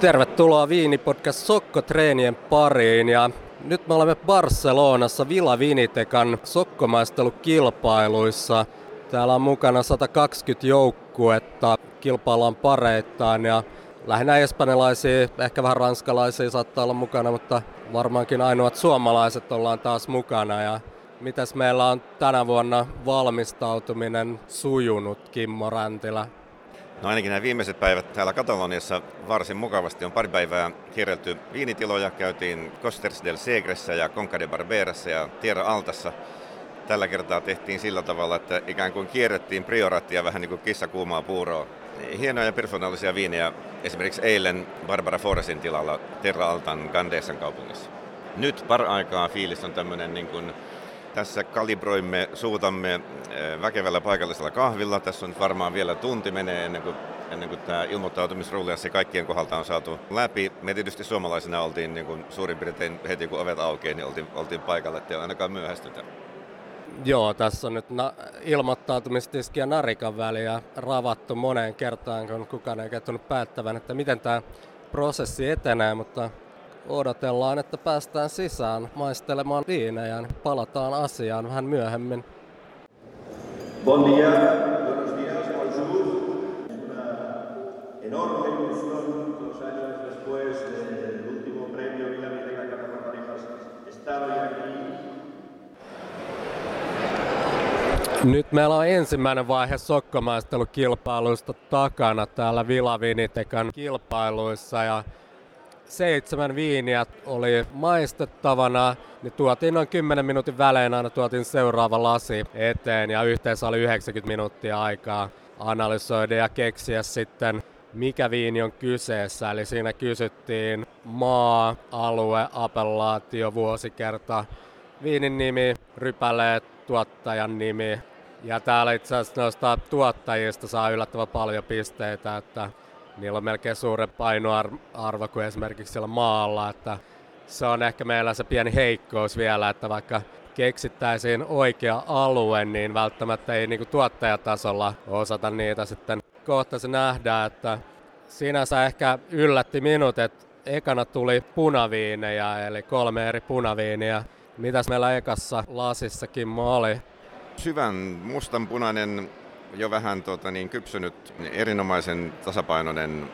Tervetuloa Viinipodcast Sokko-treenien pariin ja nyt me olemme Barcelonassa Villa Vinitekan sokkomaistelukilpailuissa. Täällä on mukana 120 joukkuetta, kilpaillaan pareittain ja lähinnä espanjalaisia, ehkä vähän ranskalaisia saattaa olla mukana, mutta varmaankin ainoat suomalaiset ollaan taas mukana. Ja mitäs meillä on tänä vuonna valmistautuminen sujunut, Kimmo Räntilä? No ainakin nämä viimeiset päivät täällä Kataloniassa varsin mukavasti on pari päivää kierrelty viinitiloja. Käytiin Costers del Segressä ja Conca de Barberassa ja Tierra Altassa. Tällä kertaa tehtiin sillä tavalla, että ikään kuin kierrettiin priorattia vähän niin kuin kissa kuumaa puuroa. Hienoja persoonallisia viinejä esimerkiksi eilen Barbara Foresin tilalla Terra Altan Gandesan kaupungissa. Nyt par-aikaa fiilis on tämmöinen niin kuin tässä kalibroimme suutamme eh, väkevällä paikallisella kahvilla. Tässä on varmaan vielä tunti menee ennen kuin, ennen kuin tämä ilmoittautumisrulliassi kaikkien kohdalta on saatu läpi. Me tietysti suomalaisina oltiin niin kuin suurin piirtein heti kun ovet aukeaa, niin oltiin, oltiin paikalla, ettei ainakaan myöhästytä. Joo, tässä on nyt na- ilmoittautumistiski ja narikan väliä ravattu moneen kertaan, kun kukaan ei kertonut päättävän, että miten tämä prosessi etenee, mutta odotellaan, että päästään sisään maistelemaan viinejä. Palataan asiaan vähän myöhemmin. Bon dia, buenos días, bonjour. Una enorme ilusión dos años después del último premio Villa Vineca Parejas estar hoy aquí Nyt meillä on ensimmäinen vaihe sokkomaistelukilpailuista takana täällä Villa Vinitekan kilpailuissa ja seitsemän viiniä oli maistettavana, niin tuotiin noin 10 minuutin välein aina tuotiin seuraava lasi eteen ja yhteensä oli 90 minuuttia aikaa analysoida ja keksiä sitten mikä viini on kyseessä. Eli siinä kysyttiin maa, alue, appellaatio, vuosikerta, viinin nimi, rypäleet, tuottajan nimi. Ja täällä itse asiassa noista tuottajista saa yllättävän paljon pisteitä, että niillä on melkein suuren painoarvo kuin esimerkiksi siellä maalla, että se on ehkä meillä se pieni heikkous vielä, että vaikka keksittäisiin oikea alue, niin välttämättä ei niin kuin tuottajatasolla osata niitä sitten kohta se nähdään, että sinänsä ehkä yllätti minut, että ekana tuli punaviinejä, eli kolme eri punaviiniä. Mitäs meillä ekassa lasissakin oli? Syvän mustanpunainen jo vähän tota, niin, kypsynyt, erinomaisen tasapainoinen,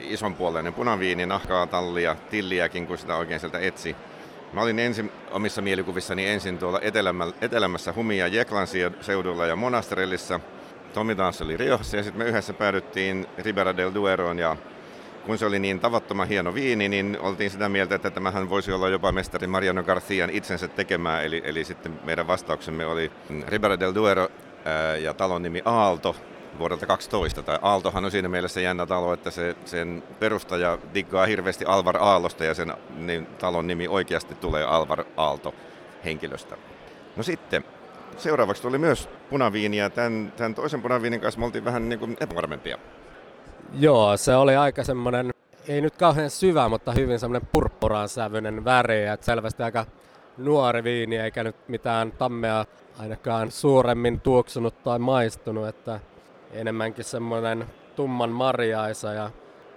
isonpuoleinen punaviini, nahkaa, tallia, tilliäkin, kun sitä oikein sieltä etsi. Mä olin ensin omissa mielikuvissani ensin tuolla etelämä, etelämässä Humia Jeklansin seudulla ja Monasterellissa. Tomi taas oli Riohassa ja sitten me yhdessä päädyttiin Ribera del Dueroon ja kun se oli niin tavattoman hieno viini, niin oltiin sitä mieltä, että tämähän voisi olla jopa mestari Mariano Garcian itsensä tekemää. Eli, eli sitten meidän vastauksemme oli Ribera del Duero ja talon nimi Aalto vuodelta 12. Tai Aaltohan on siinä mielessä jännä talo, että se, sen perustaja diggaa hirveästi Alvar Aallosta ja sen niin, talon nimi oikeasti tulee Alvar Aalto henkilöstä. No sitten, seuraavaksi tuli myös punaviiniä. Tämän, tämän toisen punaviinin kanssa me oltiin vähän niin kuin epävarmempia. Joo, se oli aika semmoinen, ei nyt kauhean syvä, mutta hyvin semmoinen purppuraan sävyinen väri. Että selvästi aika nuori viini, eikä nyt mitään tammea ainakaan suuremmin tuoksunut tai maistunut, että enemmänkin semmoinen tumman marjaisa ja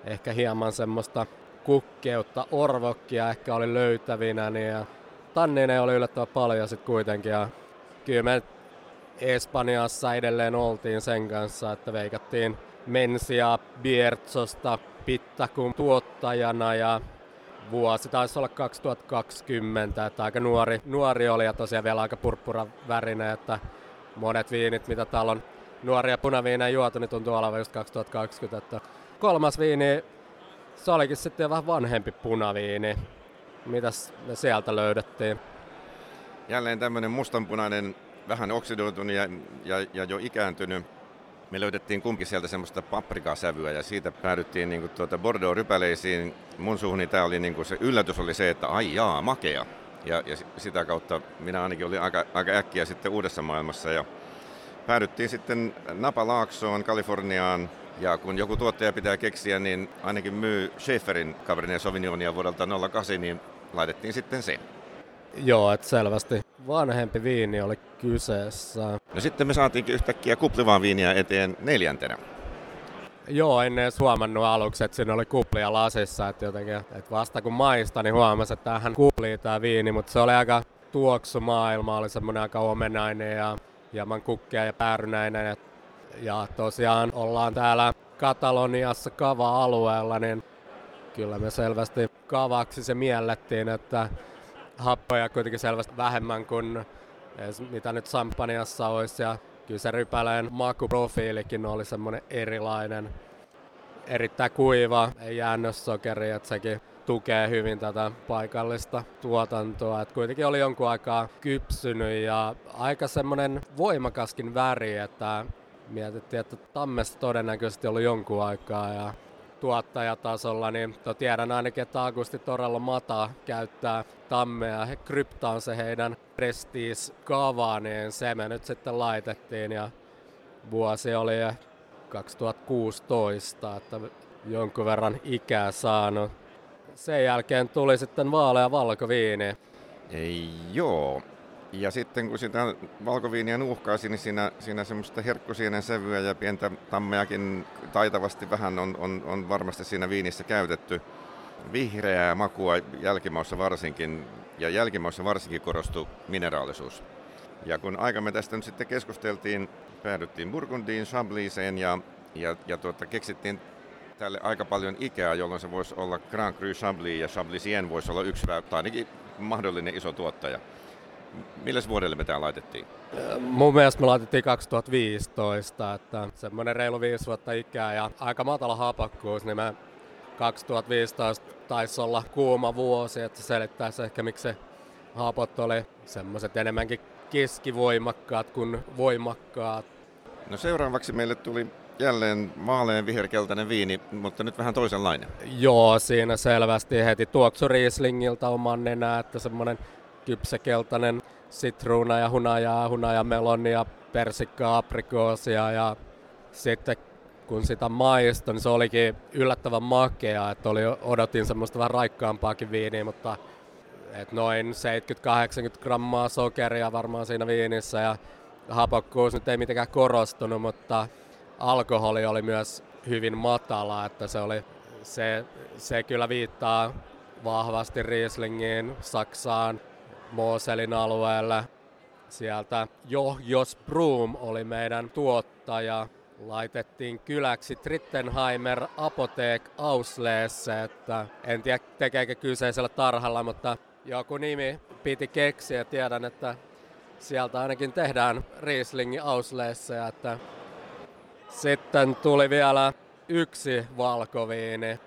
ehkä hieman semmoista kukkeutta, orvokkia ehkä oli löytävinä, niin ja tanneja oli yllättävän paljon sitten kuitenkin. Ja kyllä me Espanjassa edelleen oltiin sen kanssa, että veikattiin Mensia Biertsosta Pittakun tuottajana ja vuosi taisi olla 2020, että aika nuori, nuori oli ja tosiaan vielä aika purppura värinen, että monet viinit, mitä täällä on nuoria punaviinejä juotu, niin tuntuu olevan just 2020. Että kolmas viini, se olikin sitten vähän vanhempi punaviini. Mitäs me sieltä löydettiin? Jälleen tämmöinen mustanpunainen, vähän oksidoitunut ja, ja, ja jo ikääntynyt me löydettiin kumpi sieltä semmoista paprikasävyä ja siitä päädyttiin niin kuin tuota Bordeaux-rypäleisiin. Mun suhuni tämä oli niin kuin se yllätys oli se, että ai jaa, makea. Ja, ja sitä kautta minä ainakin olin aika, aika äkkiä sitten uudessa maailmassa ja päädyttiin sitten Napa-Laaksoon, Kaliforniaan. Ja kun joku tuottaja pitää keksiä, niin ainakin myy Schaeferin Cabernet Sauvignonia vuodelta 08, niin laitettiin sitten se. Joo, että selvästi vanhempi viini oli kyseessä. No sitten me saatiinkin yhtäkkiä kuplivaa viiniä eteen neljäntenä. Joo, en edes huomannut aluksi, että siinä oli kuplia lasissa, että jotenkin, että vasta kun maista, niin huomasi, että tähän kuplii tämä viini, mutta se oli aika tuoksu maailma, oli semmoinen aika omenainen ja hieman kukkia ja päärynäinen. Ja, ja tosiaan ollaan täällä Kataloniassa kava-alueella, niin kyllä me selvästi kavaksi se miellettiin, että happoja kuitenkin selvästi vähemmän kuin mitä nyt Sampaniassa olisi. Ja kyllä se rypäleen makuprofiilikin oli semmoinen erilainen. Erittäin kuiva, ei jäännössokeri, että sekin tukee hyvin tätä paikallista tuotantoa. Et kuitenkin oli jonkun aikaa kypsynyt ja aika semmoinen voimakaskin väri, että mietittiin, että tammesta todennäköisesti oli jonkun aikaa ja tuottajatasolla, niin tiedän ainakin, että Augusti Torello Mata käyttää tammea. Krypta on se heidän prestis kava, niin se me nyt sitten laitettiin ja vuosi oli 2016, että jonkun verran ikää saanut. Sen jälkeen tuli sitten vaalea valkoviini. Ei, joo, ja sitten kun sitä valkoviiniä nuuhkaisi, niin siinä, siinä semmoista herkkusienen sävyä ja pientä tammeakin taitavasti vähän on, on, on varmasti siinä viinissä käytetty. Vihreää makua jälkimaussa varsinkin, ja jälkimaussa varsinkin korostuu mineraalisuus. Ja kun aikamme tästä nyt sitten keskusteltiin, päädyttiin Burgundiin, Chabliseen ja, ja, ja tuota, keksittiin tälle aika paljon ikää, jolloin se voisi olla Grand Cru Chablis ja Chablisien voisi olla yksi tai ainakin mahdollinen iso tuottaja. Milles vuodelle me tämä laitettiin? Mun mielestä me laitettiin 2015, että semmoinen reilu viisi vuotta ikää ja aika matala hapakkuus, niin me 2015 taisi olla kuuma vuosi, että se selittäisi ehkä miksi se hapot oli semmoiset enemmänkin keskivoimakkaat kuin voimakkaat. No seuraavaksi meille tuli jälleen maaleen viherkeltainen viini, mutta nyt vähän toisenlainen. Joo, siinä selvästi heti tuoksu Rieslingiltä oman nenää, että semmoinen kypsäkeltainen sitruuna ja hunajaa, hunaja melonia, persikkaa, aprikoosia ja sitten kun sitä maiston, niin se olikin yllättävän makea, että oli, odotin semmoista vähän raikkaampaakin viiniä, mutta et noin 70-80 grammaa sokeria varmaan siinä viinissä ja hapokkuus nyt ei mitenkään korostunut, mutta alkoholi oli myös hyvin matala, että se, oli, se, se kyllä viittaa vahvasti Rieslingiin, Saksaan, Moselin alueelle. Sieltä jo jos Broom oli meidän tuottaja. Laitettiin kyläksi Trittenheimer Apotek Ausleesse, että en tiedä tekeekö kyseisellä tarhalla, mutta joku nimi piti keksiä. Tiedän, että sieltä ainakin tehdään Rieslingi Ausleesse, että sitten tuli vielä yksi valkoviini.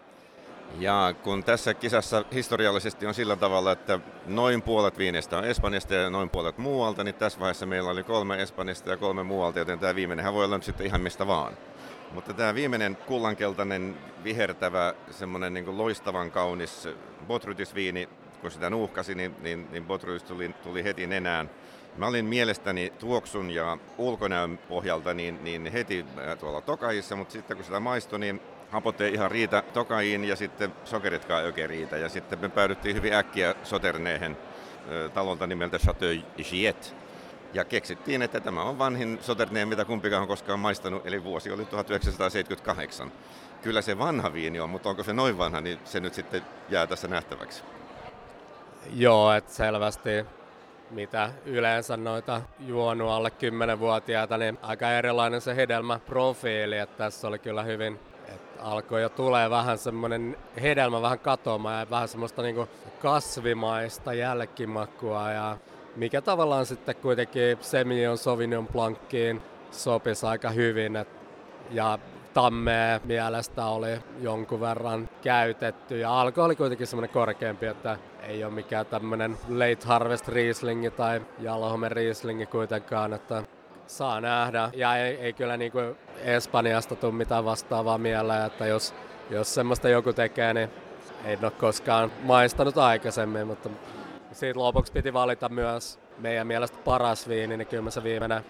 Ja kun tässä kisassa historiallisesti on sillä tavalla, että noin puolet viinestä on Espanjasta ja noin puolet muualta, niin tässä vaiheessa meillä oli kolme Espanjasta ja kolme muualta, joten tämä viimeinenhän voi olla nyt sitten ihan mistä vaan. Mutta tämä viimeinen kullankeltainen, vihertävä, semmoinen niin loistavan kaunis Botrytis-viini, kun sitä nuuhkasi, niin, niin, niin Botrytis tuli, tuli heti nenään. Mä olin mielestäni tuoksun ja ulkonäön pohjalta niin, niin heti tuolla Tokaissa, mutta sitten kun sitä maistoi, niin hapot ei ihan riitä tokaiin ja sitten sokeritkaan ei oikein riitä. Ja sitten me päädyttiin hyvin äkkiä Soterneen talolta nimeltä Chateau Giet. Ja keksittiin, että tämä on vanhin Soterneen, mitä kumpikaan on koskaan maistanut, eli vuosi oli 1978. Kyllä se vanha viini on, mutta onko se noin vanha, niin se nyt sitten jää tässä nähtäväksi. Joo, että selvästi mitä yleensä noita juonut alle 10-vuotiaita, niin aika erilainen se hedelmäprofiili, että tässä oli kyllä hyvin alkoi jo tulee vähän semmoinen hedelmä vähän katoamaan ja vähän semmoista niinku kasvimaista jälkimakua ja mikä tavallaan sitten kuitenkin Semillon Sauvignon Blanciin sopisi aika hyvin. Et, ja tammea mielestä oli jonkun verran käytetty ja alko oli kuitenkin semmoinen korkeampi, että ei ole mikään tämmöinen late harvest rieslingi tai jalhome rieslingi kuitenkaan, että saa nähdä. Ja ei, ei kyllä niin kuin Espanjasta tule mitään vastaavaa mieleen, että jos, jos semmoista joku tekee, niin ei ole koskaan maistanut aikaisemmin, mutta siitä lopuksi piti valita myös meidän mielestä paras viini, niin kyllä se viimeinen,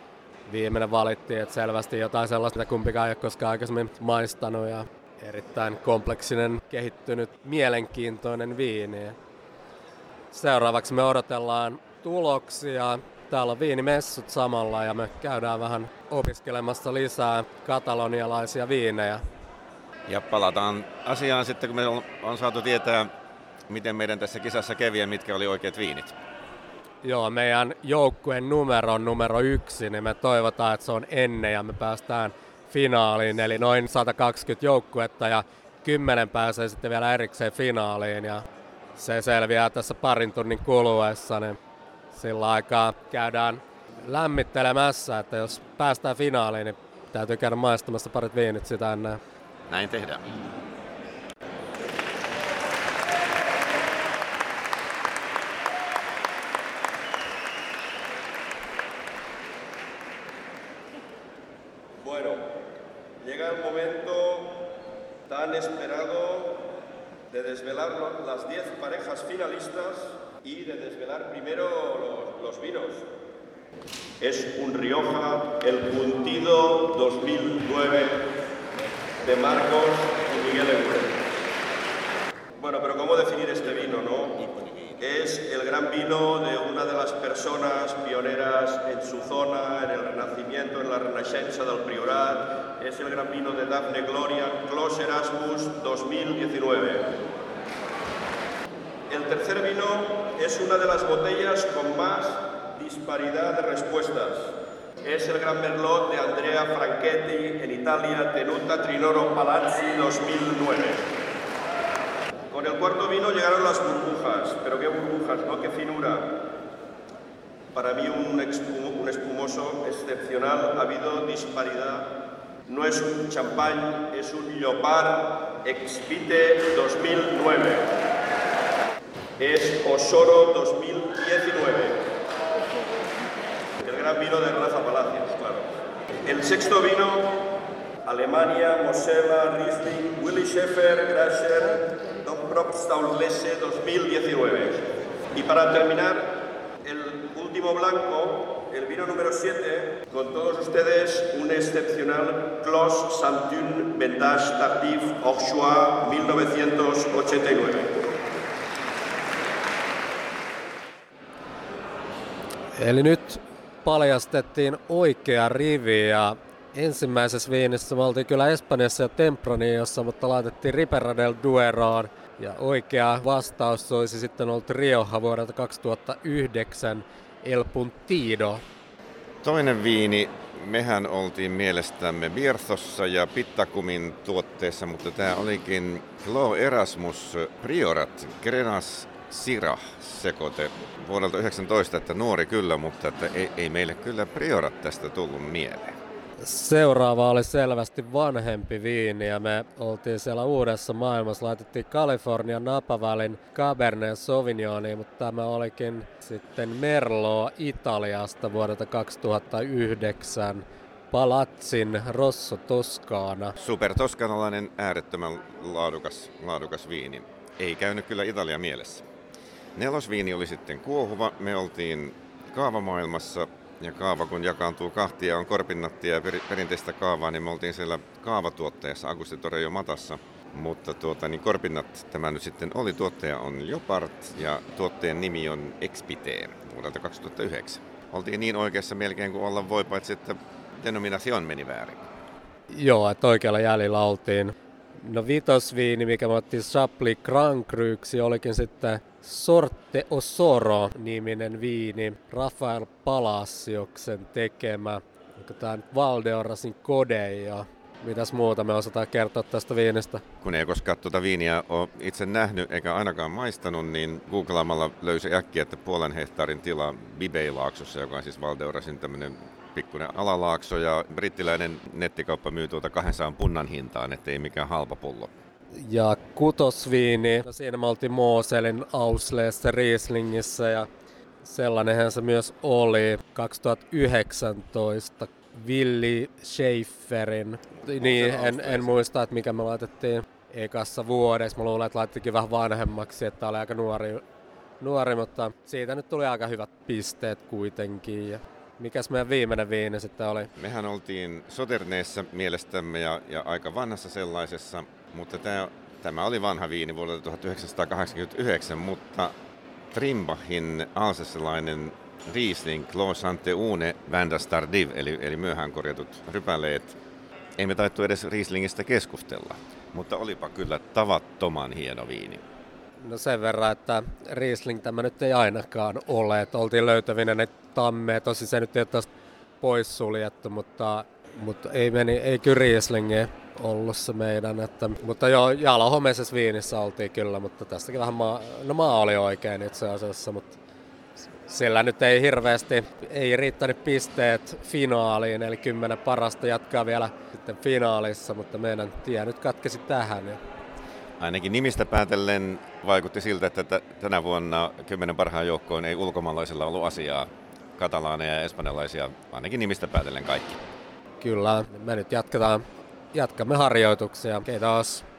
viimeinen valittiin, että selvästi jotain sellaista, mitä kumpikaan ei ole koskaan aikaisemmin maistanut ja erittäin kompleksinen, kehittynyt, mielenkiintoinen viini. Seuraavaksi me odotellaan tuloksia täällä on viinimessut samalla ja me käydään vähän opiskelemassa lisää katalonialaisia viinejä. Ja palataan asiaan sitten, kun me on, saatu tietää, miten meidän tässä kisassa kävi ja mitkä oli oikeat viinit. Joo, meidän joukkueen numero on numero yksi, niin me toivotaan, että se on ennen ja me päästään finaaliin, eli noin 120 joukkuetta ja 10 pääsee sitten vielä erikseen finaaliin ja se selviää tässä parin tunnin kuluessa, niin sillä aikaa käydään lämmittelemässä, että jos päästään finaaliin, niin täytyy käydä maistamassa parit viinit sitä ennen. Näin tehdään. Y de desvelar primero los, vinos. Es un Rioja, el Puntido 2009 de Marcos y Miguel Eguren. Bueno, pero ¿cómo definir este vino, no? Es el gran vino de una de las personas pioneras en su zona, en el Renacimiento, en la Renaixença del Priorat. Es el gran vino de Daphne Gloria, Clos Erasmus 2019. El tercer vino es una de las botellas con más disparidad de respuestas. Es el Gran Merlot de Andrea Franchetti en Italia, Tenuta Trinoro Palazzi 2009. Con el cuarto vino llegaron las burbujas, pero qué burbujas, ¿no? Qué finura. Para mí un, espum- un espumoso excepcional, ha habido disparidad. No es un champán, es un Llopar Expite 2009. Es Osoro 2019. El gran vino de Rafa Palacios, claro. El sexto vino, Alemania, Mosela, Riesling, Willy Schäfer, Grasher, Dobropstaullese 2019. Y para terminar, el último blanco, el vino número 7, con todos ustedes un excepcional Clos Santun Ventage Tardif Auxois 1989. Eli nyt paljastettiin oikea rivi ja ensimmäisessä viinissä me oltiin kyllä Espanjassa ja Tempranillossa, mutta laitettiin Ribera del Dueroon. Ja oikea vastaus olisi sitten ollut Rioja vuodelta 2009 El Puntido. Toinen viini, mehän oltiin mielestämme Bierthossa ja Pittakumin tuotteessa, mutta tämä olikin Glo Erasmus Priorat Grenas Syrah sekoite vuodelta 19, että nuori kyllä, mutta että ei, ei meille kyllä Priorat tästä tullut mieleen. Seuraava oli selvästi vanhempi viini ja me oltiin siellä uudessa maailmassa. Laitettiin Kalifornian Napa-välin Cabernet Sauvignoni, mutta tämä olikin sitten Merlot Italiasta vuodelta 2009. Palazzin Rosso Toscana. Super toskanalainen, äärettömän laadukas, laadukas viini. Ei käynyt kyllä Italia mielessä. Nelosviini oli sitten kuohuva. Me oltiin kaavamaailmassa ja kaava kun jakaantuu kahtia, on korpinnattia ja per, perinteistä kaavaa, niin me oltiin siellä kaavatuotteessa Agusti Torrejo Matassa. Mutta tuota, niin Korpinnat tämä nyt sitten oli. Tuottaja on Jopart ja tuotteen nimi on Expite vuodelta 2009. Oltiin niin oikeassa melkein kuin olla voi, paitsi että denominaation meni väärin. Joo, että oikealla jäljellä oltiin. No vitosviini, mikä me otettiin Sapli Grand olikin sitten Sorte Osoro-niminen viini. Rafael Palacioksen tekemä. Onko tää nyt Valdeorasin kode ja mitäs muuta me osataan kertoa tästä viinistä? Kun ei koskaan tuota viiniä ole itse nähnyt eikä ainakaan maistanut, niin googlaamalla löysi äkkiä, että puolen hehtaarin tila Bibei-laaksossa, joka on siis Valdeorasin tämmöinen pikkuinen alalaakso ja brittiläinen nettikauppa myy tuota 200 punnan hintaan, ettei mikään halpa pullo. Ja kutosviini, no siinä me oltiin Mooselin Ausleessa Rieslingissä ja sellainenhan se myös oli 2019 Willi Schaeferin. Niin, en, en muista, että mikä me laitettiin ekassa vuodessa. Mä luulen, että laittikin vähän vanhemmaksi, että oli aika nuori, nuori, mutta siitä nyt tuli aika hyvät pisteet kuitenkin. Mikäs meidän viimeinen viini sitten oli? Mehän oltiin Soterneessa mielestämme ja, ja aika vanhassa sellaisessa, mutta tämä, tämä oli vanha viini vuodelta 1989, mutta Trimbachin alsessilainen Riesling Clos Sante Une Vandas Tardiv, eli, eli myöhään korjatut rypäleet. Ei me taittu edes Rieslingistä keskustella. mutta olipa kyllä tavattoman hieno viini. No sen verran, että Riesling tämä nyt ei ainakaan ole, että oltiin löytävinä ne tammeja, tosi se nyt ei ole poissuljettu, mutta, mutta ei, meni, ei kyllä Rieslingi ollut se meidän, että, mutta joo, jalohomeisessa viinissä oltiin kyllä, mutta tästäkin vähän maa, no maa oli oikein itse asiassa, mutta sillä nyt ei hirveästi, ei riittänyt pisteet finaaliin, eli kymmenen parasta jatkaa vielä sitten finaalissa, mutta meidän tie nyt katkesi tähän. Ja Ainakin nimistä päätellen vaikutti siltä, että tänä vuonna kymmenen parhaan joukkoon ei ulkomaalaisilla ollut asiaa. Katalaaneja ja espanjalaisia, ainakin nimistä päätellen kaikki. Kyllä, me nyt jatketaan, jatkamme harjoituksia. Kiitos.